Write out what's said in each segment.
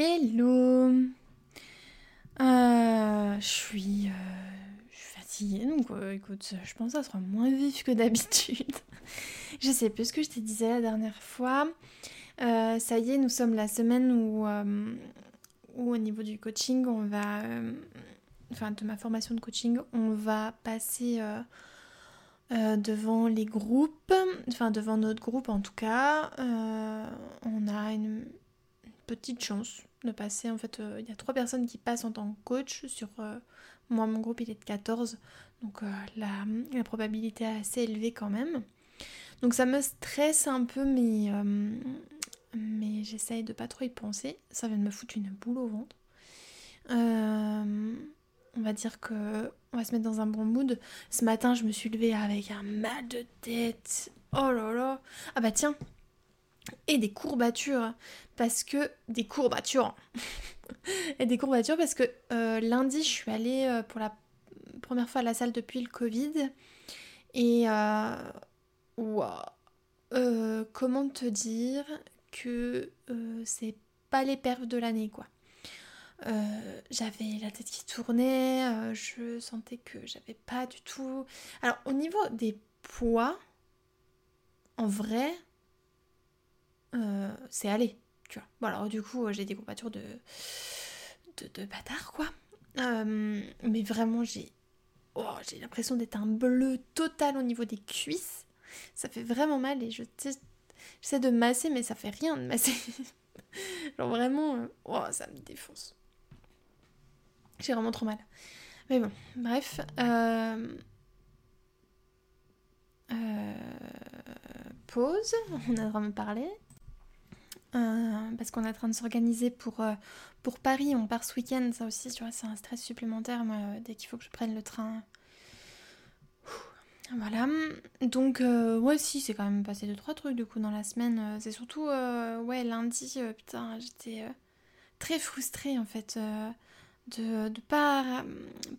Hello euh, Je suis, fatiguée, donc écoute, je pense que ça sera moins vif que d'habitude. je sais plus ce que je te disais la dernière fois. ça y est, nous sommes la semaine où, où au niveau du coaching, on va enfin de ma formation de coaching, on va passer euh, euh, devant les groupes, enfin devant notre groupe en tout cas. Euh, on a une, petite chance de passer. En fait, il y a trois personnes qui passent en tant que coach. Sur moi, mon groupe il est de 14, donc la, la, probabilité est assez élevée quand même. Donc ça me stresse un peu, mais, mais j'essaye de pas trop y penser. Ça vient de me foutre une boule au ventre. Euh, on va dire que on va se mettre dans un bon mood. Ce matin, je me suis levée avec un mal de tête. Oh là là. Ah bah tiens. Et des courbatures parce que des courbatures. et des courbatures parce que euh, lundi, je suis allée euh, pour la première fois à la salle depuis le Covid et euh, euh comment te dire que c'est pas les perfs de l'année quoi. J'avais la tête qui tournait, je sentais que j'avais pas du tout. Alors au niveau des poids, en vrai, c'est allé, tu. Bon alors du coup j'ai des courbatures de, de, de bâtard quoi. mais vraiment j'ai oh, j'ai l'impression d'être un bleu total au niveau des cuisses. Ça fait vraiment mal et je j'essaie de masser mais ça fait rien de masser. Genre vraiment, oh, ça me défonce. J'ai vraiment trop mal. Mais bon, bref. Euh, euh, pause, on a vraiment parlé. Euh, parce qu'on est en train de s'organiser pour, pour Paris, on part ce week-end, ça aussi, tu vois, c'est un stress supplémentaire, moi, dès qu'il faut que je prenne le train. Voilà, donc ouais si c'est quand même passé deux trois trucs du coup dans la semaine. c'est surtout ouais lundi, putain j'étais très frustrée en fait de ne pas,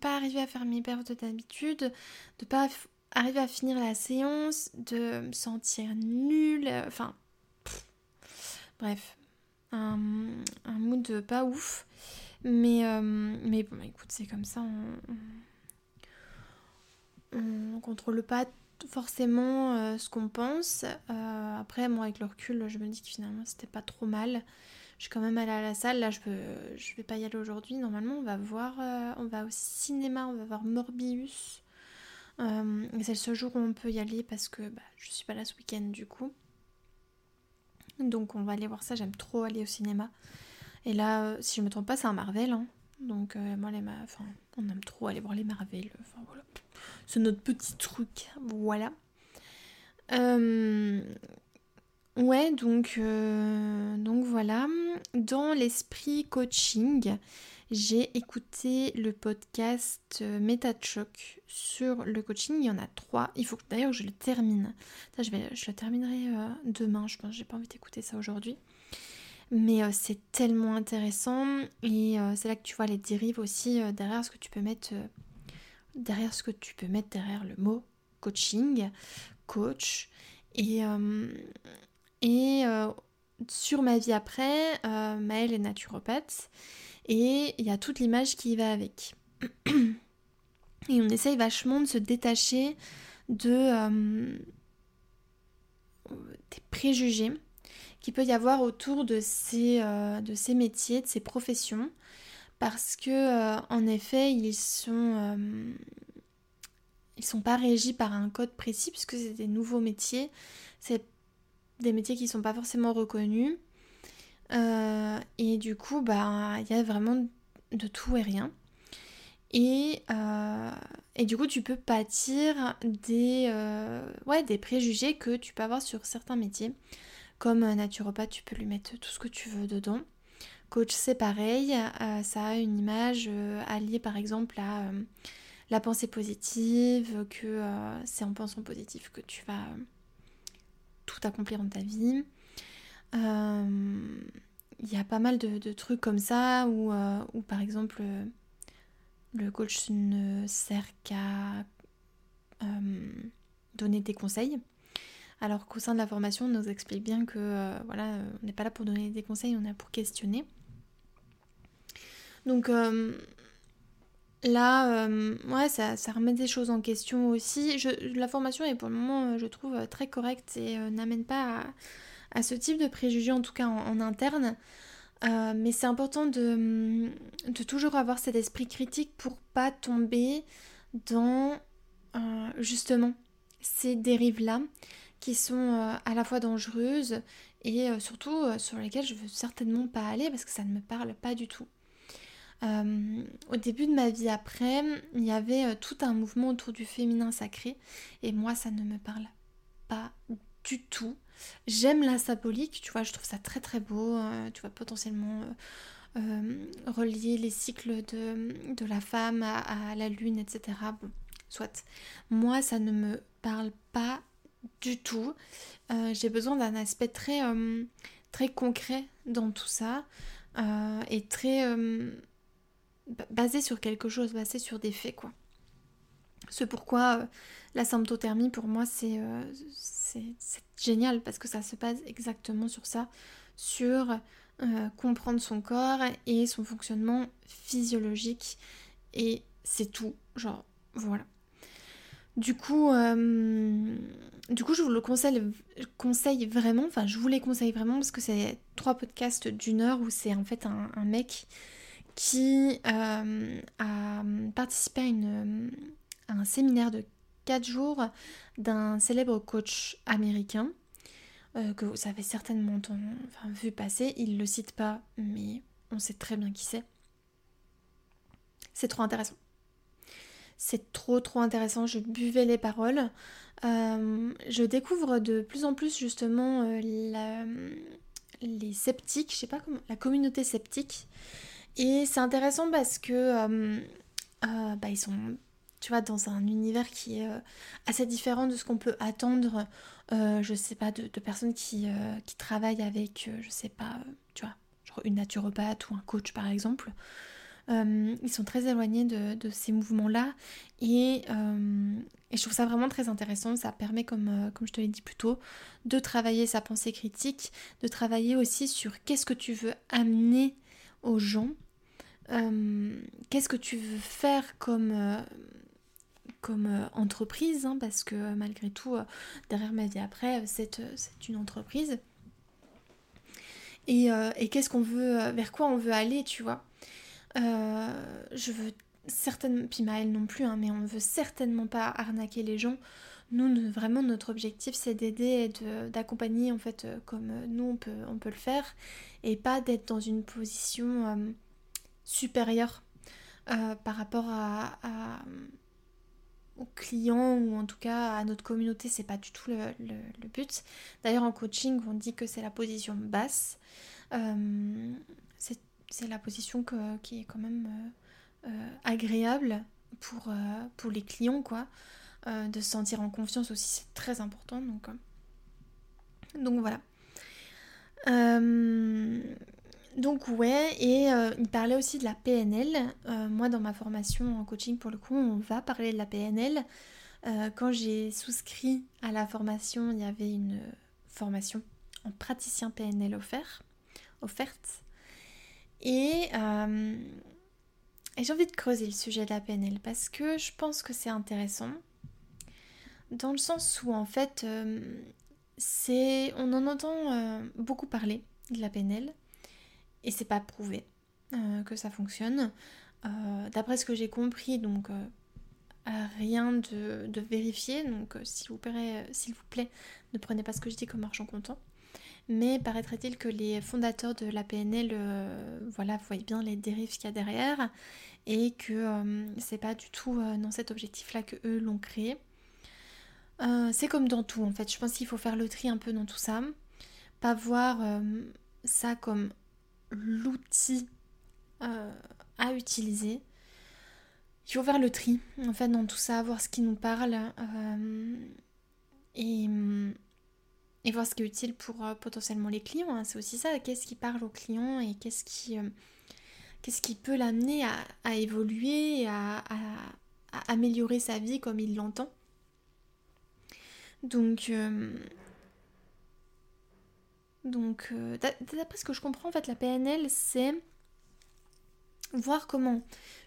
pas arriver à faire mes perfs d'habitude, de pas arriver à finir la séance, de me sentir nulle, enfin, bref, un, mood pas ouf. Mais, euh, mais bon, écoute, c'est comme ça, on, on, contrôle pas forcément euh, ce qu'on pense. Euh, après, moi, avec le recul, je me dis que finalement, c'était pas trop mal je suis quand même allée à la salle. Là, je peux, je vais pas y aller aujourd'hui. Normalement, on va voir, on va au cinéma, on va voir Morbius. C'est le seul jour où on peut y aller parce que bah, je suis pas là ce week-end du coup. Donc on va aller voir ça. J'aime trop aller au cinéma. Et là, euh, si je me trompe pas, c'est un Marvel. Hein. Donc moi, les enfin, on aime trop aller voir les Marvel. Voilà, c'est notre petit truc. Voilà. Ouais, donc, euh, donc voilà. Dans l'esprit coaching, j'ai écouté le podcast euh, Méta Choc sur le coaching. Il y en a trois. Il faut que d'ailleurs je le termine. Ça, je, vais, je le terminerai euh, demain. Je pense j'ai pas envie d'écouter ça aujourd'hui. Mais c'est tellement intéressant. Et c'est là que tu vois les dérives aussi derrière ce que tu peux mettre. derrière ce que tu peux mettre derrière le mot coaching, coach. Et, et euh, sur ma vie après, euh, Maëlle est naturopathe et il y a toute l'image qui va avec. Et on essaye vachement de se détacher de euh, des préjugés qu'il peut y avoir autour de ces, ces métiers, de ces professions, parce que en effet ils sont ils sont pas régis par un code précis puisque c'est des nouveaux métiers. C'est des métiers qui sont pas forcément reconnus. Euh, et du coup, bah, il y a vraiment de tout et rien. Et, euh, du coup, tu peux pâtir des, euh, ouais, des préjugés que tu peux avoir sur certains métiers. Comme naturopathe, tu peux lui mettre tout ce que tu veux dedans. Coach, c'est pareil. ça a une image alliée, par exemple, à la pensée positive, que c'est en pensant positif que tu vas tout accomplir dans ta vie. Il euh, y a pas mal de, trucs comme ça où, euh, par exemple le coach ne sert qu'à euh, donner des conseils. Alors qu'au sein de la formation, on nous explique bien que voilà, on n'est pas là pour donner des conseils, on est là pour questionner. Donc là, ouais, ça, remet des choses en question aussi. La formation est pour le moment, je trouve, très correcte et n'amène pas à, ce type de préjugés, en tout cas en, interne. mais c'est important de, de, toujours avoir cet esprit critique pour pas tomber dans justement ces dérives-là qui sont euh, à la fois dangereuses et euh, surtout euh, sur lesquelles je veux certainement pas aller parce que ça ne me parle pas du tout. au début de ma vie après, il y avait tout un mouvement autour du féminin sacré et moi ça ne me parle pas du tout. J'aime la symbolique, tu vois, je trouve ça très très beau, tu vois, potentiellement relier les cycles de, la femme à, la lune, etc. Bon, soit. Moi ça ne me parle pas du tout. Euh, j'ai besoin d'un aspect très, euh, très concret dans tout ça euh, et très basé sur quelque chose, basé sur des faits quoi. C'est pourquoi la symptothermie pour moi c'est génial parce que ça se base exactement sur ça, sur comprendre son corps et son fonctionnement physiologique et c'est tout, genre voilà. Du coup, euh, du coup, je vous le conseille, conseille vraiment, enfin je vous les conseille vraiment parce que c'est trois podcasts d'une heure où c'est en fait un, mec qui euh, a participé à, une, un séminaire de quatre jours d'un célèbre coach américain euh, que vous avez certainement vu passer. Il ne le cite pas, mais on sait très bien qui c'est. C'est trop intéressant. C'est trop trop intéressant, je buvais les paroles. Euh, je découvre de plus en plus justement euh, les sceptiques, je sais pas comment, la communauté sceptique. Et c'est intéressant parce que bah, ils sont, tu vois, dans un univers qui est assez différent de ce qu'on peut attendre, je sais pas, de, personnes qui, qui, travaillent avec, je sais pas, tu vois, genre une naturopathe ou un coach par exemple. Euh, ils sont très éloignés de, ces mouvements-là euh, et, je trouve ça vraiment très intéressant. Ça permet, comme, euh, comme je te l'ai dit plus tôt, de travailler sa pensée critique, de travailler aussi sur qu'est-ce que tu veux amener aux gens, qu'est-ce que tu veux faire comme, comme entreprise, hein, parce que malgré tout, derrière ma vie après, c'est une entreprise. Et, et qu'est-ce qu'on veut, vers quoi on veut aller, tu vois? Euh, je veux certainement, puis Maëlle non plus, hein, mais on ne veut certainement pas arnaquer les gens. Nous, vraiment, notre objectif, c'est d'aider et d'accompagner, en fait, euh, comme nous, on peut, on peut le faire, et pas d'être dans une position euh, supérieure par rapport à, aux clients ou en tout cas à notre communauté, c'est pas du tout le, but. D'ailleurs, en coaching, on dit que c'est la position basse. c'est c'est la position qui est quand même euh, euh, agréable pour, euh, pour les clients, quoi. de se sentir en confiance aussi, c'est très important. Donc voilà. Donc ouais, et il parlait aussi de la PNL. moi, dans ma formation en coaching, pour le coup, on va parler de la PNL. quand j'ai souscrit à la formation, il y avait une formation en praticien PNL offert, offerte. Euh, et, j'ai envie de creuser le sujet de la PNL parce que je pense que c'est intéressant. Dans le sens où en fait, euh, on en entend euh, beaucoup parler de la PNL et c'est pas prouvé que ça fonctionne. D'après ce que j'ai compris, donc rien de, de, vérifié, donc s'il vous, plaît, ne prenez pas ce que je dis comme argent comptant mais paraîtrait-il que les fondateurs de la PNL euh, voilà, voient bien les dérives qu'il y a derrière et que euh, c'est pas du tout euh, dans cet objectif-là que eux l'ont créé. c'est comme dans tout en fait, je pense qu'il faut faire le tri un peu dans tout ça, pas voir ça comme l'outil à utiliser. Il faut faire le tri en fait dans tout ça, voir ce qui nous parle et et voir ce qui est utile pour euh, potentiellement les clients. Hein. C'est aussi ça, qu'est-ce qui parle aux clients et qu'est-ce qui, euh, peut l'amener à, évoluer, à, améliorer sa vie comme il l'entend. Donc, euh, donc d'après ce que je comprends, en fait, la PNL, c'est voir comment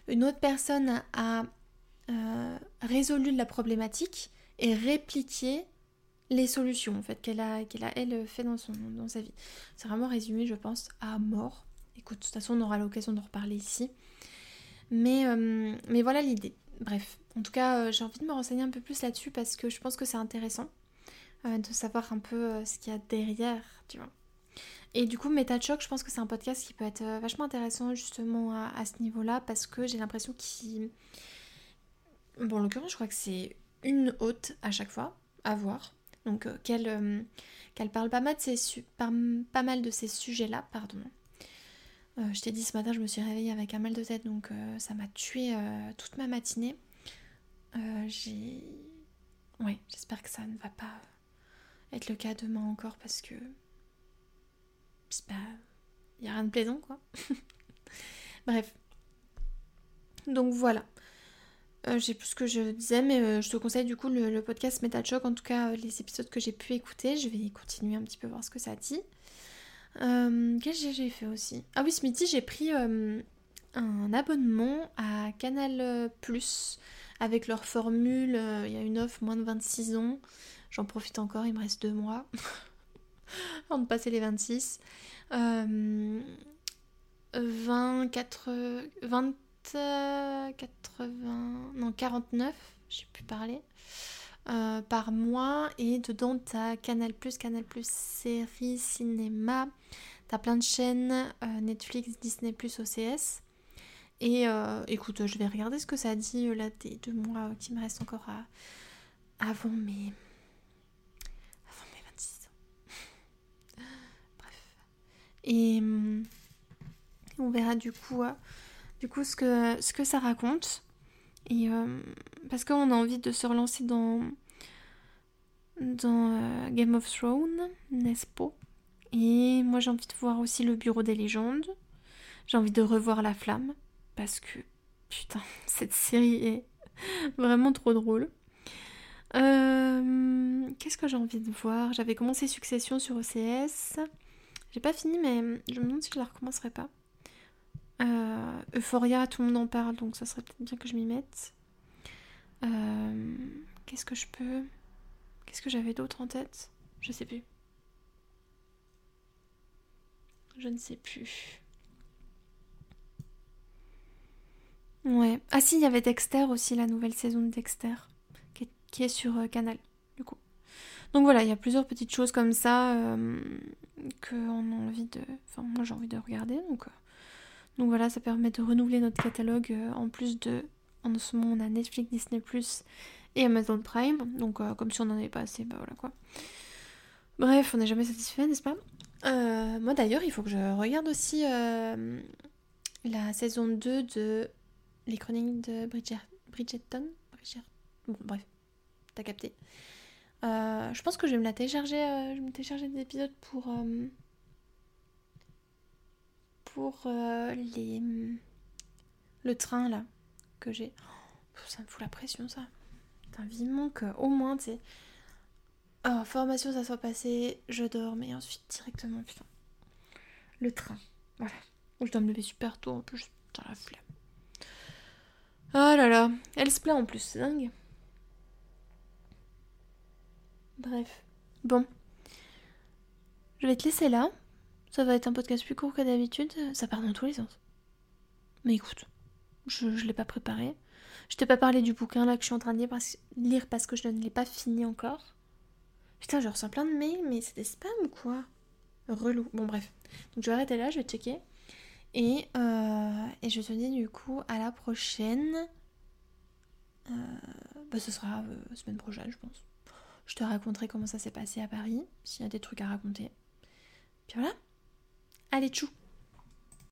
une autre personne a euh, résolu la problématique et répliquer les solutions en fait qu'elle a, a elle fait dans, son, dans sa vie. C'est vraiment résumé je pense à mort. Écoute, de toute façon on aura l'occasion d'en reparler ici. Mais, euh, mais voilà l'idée. Bref, en tout cas j'ai envie de me renseigner un peu plus là-dessus parce que je pense que c'est intéressant de savoir un peu ce qu'il y a derrière, tu vois. Et du coup, Meta Choc, je pense que c'est un podcast qui peut être euh, vachement intéressant justement à, ce niveau-là parce que j'ai l'impression qu'il. Bon, en l'occurrence, je crois que c'est une hôte à chaque fois à voir. Donc, euh, euh, qu'elle parle pas mal de ces, pas mal de ces sujets-là, pardon. je t'ai dit ce matin, je me suis réveillée avec un mal de tête, donc ça m'a tué toute ma matinée. j'ai. Ouais, j'espère que ça ne va pas être le cas demain encore parce que bah, il n'y a rien de plaisant, quoi. Bref. Donc voilà. Euh, j'ai plus ce que je disais, mais euh, je te conseille du coup le, podcast Metal Shock, en tout cas euh, les épisodes que j'ai pu écouter. Je vais continuer un petit peu voir ce que ça dit. Qu'est-ce que j'ai fait aussi? Ah oui, ce midi, j'ai pris un abonnement à Canal Plus avec leur formule. Il y a une offre moins de 26 ans. J'en profite encore, il me reste deux mois. avant de passer les 26. 20, 4, 20, 80, non 49, j'ai pu parler, euh, par mois. Et dedans, t'as Canal+, Canal+, séries, cinéma, t'as plein de chaînes, euh, Netflix, Disney+, OCS. Et euh, écoute, je vais regarder ce que ça dit là des deux mois qui me restent encore à... avant mes Et hum, on verra du coup, euh, du coup ce, que, ça raconte. Et euh, parce qu'on a envie de se relancer dans, euh, Game of Thrones, n'est-ce pas? Et moi j'ai envie de voir aussi le Bureau des légendes. J'ai envie de revoir La Flamme. Parce que, putain, cette série est vraiment trop drôle. Qu'est-ce que j'ai envie de voir? J'avais commencé Succession sur OCS. J'ai pas fini, mais je me demande si je la recommencerai pas. Euh, Euphoria, tout le monde en parle, donc ça serait peut-être bien que je m'y mette. Euh, qu'est-ce que je peux. Qu'est-ce que j'avais d'autre en tête? Je sais plus. Je ne sais plus. Ouais. Ah si, il y avait Dexter aussi, la nouvelle saison de Dexter, qui est, sur euh, Canal. Donc voilà, il y a plusieurs petites choses comme ça euh, qu'on a envie de. Enfin, moi j'ai envie de regarder. Donc, euh, donc voilà, ça permet de renouveler notre catalogue. Euh, en plus de. En ce moment, on a Netflix, Disney et Amazon Prime. Donc comme si on n'en avait pas assez, bah voilà quoi. Bref, on n'est jamais satisfait, n'est-ce pas? Moi d'ailleurs, il faut que je regarde aussi la saison 2 de Les Chroniques de Bridget... Bridgerton. Bridger... Bon, bref, t'as capté. Euh, je pense que je vais me la télécharger. Euh, je vais me télécharger des épisodes pour. Euh, pour les. Le train là. Que j'ai. Oh, ça me fout la pression ça. Putain, vivement que au moins, tu sais. Oh, formation, ça soit passé. Je dors, mais ensuite directement, putain. Le train. Voilà. je dois me lever super tôt en plus. Putain, la flemme. Oh là là. Elle se plaît en plus, c'est dingue. Bref. Bon. Je vais te laisser là. Ça va être un podcast plus court que d'habitude. Ça part dans tous les sens. Mais écoute, je ne l'ai pas préparé. Je t'ai pas parlé du bouquin là que je suis en train de lire parce, que je ne l'ai pas fini encore. Putain, je reçois plein de mails, mais c'est des spams ou quoi? Relou. Bon, bref. Donc je vais arrêter là, je vais checker. Et, euh, et je te dis du coup à la prochaine. Euh, bah, ce sera euh, semaine prochaine, je pense. Je te raconterai comment ça s'est passé à Paris, s'il y a des trucs à raconter. Puis voilà. Allez, tchou